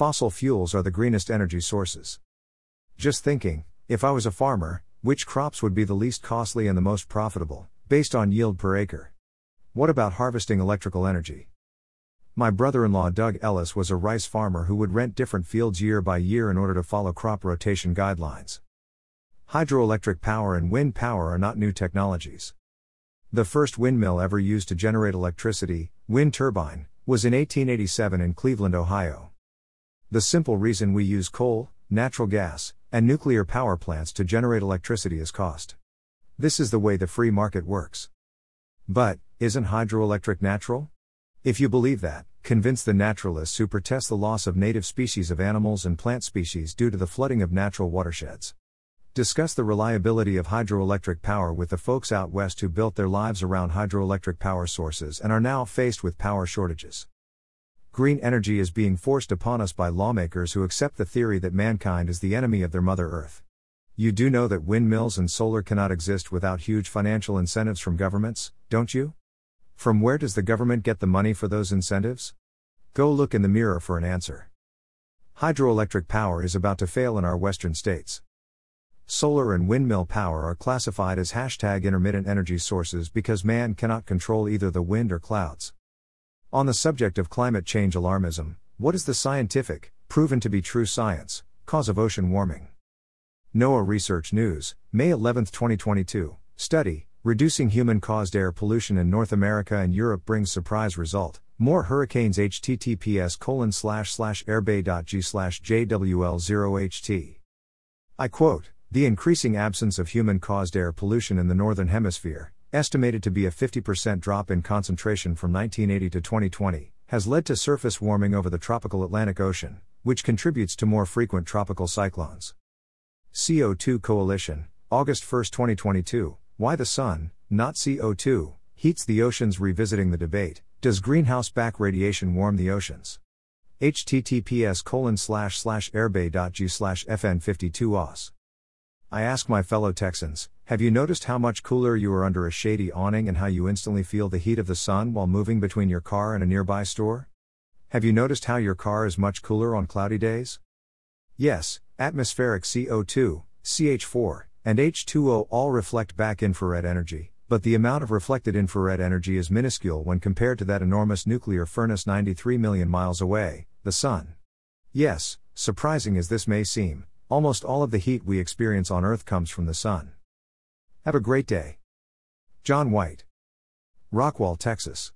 Fossil fuels are the greenest energy sources. Just thinking, if I was a farmer, which crops would be the least costly and the most profitable, based on yield per acre? What about harvesting electrical energy? My brother in law Doug Ellis was a rice farmer who would rent different fields year by year in order to follow crop rotation guidelines. Hydroelectric power and wind power are not new technologies. The first windmill ever used to generate electricity, wind turbine, was in 1887 in Cleveland, Ohio. The simple reason we use coal, natural gas, and nuclear power plants to generate electricity is cost. This is the way the free market works. But, isn't hydroelectric natural? If you believe that, convince the naturalists who protest the loss of native species of animals and plant species due to the flooding of natural watersheds. Discuss the reliability of hydroelectric power with the folks out west who built their lives around hydroelectric power sources and are now faced with power shortages. Green energy is being forced upon us by lawmakers who accept the theory that mankind is the enemy of their Mother Earth. You do know that windmills and solar cannot exist without huge financial incentives from governments, don't you? From where does the government get the money for those incentives? Go look in the mirror for an answer. Hydroelectric power is about to fail in our western states. Solar and windmill power are classified as hashtag intermittent energy sources because man cannot control either the wind or clouds. On the subject of climate change alarmism, what is the scientific, proven to be true science, cause of ocean warming? NOAA Research News, May 11, 2022. Study Reducing human caused air pollution in North America and Europe brings surprise result. More hurricanes https colon slash slash airbay.g slash jwl0ht. I quote the increasing absence of human caused air pollution in the Northern Hemisphere, estimated to be a 50% drop in concentration from 1980 to 2020, has led to surface warming over the tropical Atlantic Ocean, which contributes to more frequent tropical cyclones. CO2 Coalition, August 1, 2022. Why the sun, not CO2, heats the oceans revisiting the debate. Does greenhouse back radiation warm the oceans? https colon slash slash airbay.g slash fn52 os I ask my fellow Texans, have you noticed how much cooler you are under a shady awning and how you instantly feel the heat of the sun while moving between your car and a nearby store? Have you noticed how your car is much cooler on cloudy days? Yes, atmospheric CO2, CH4, and H2O all reflect back infrared energy, but the amount of reflected infrared energy is minuscule when compared to that enormous nuclear furnace 93 million miles away, the Sun. Yes, surprising as this may seem, Almost all of the heat we experience on Earth comes from the sun. Have a great day. John White. Rockwall, Texas.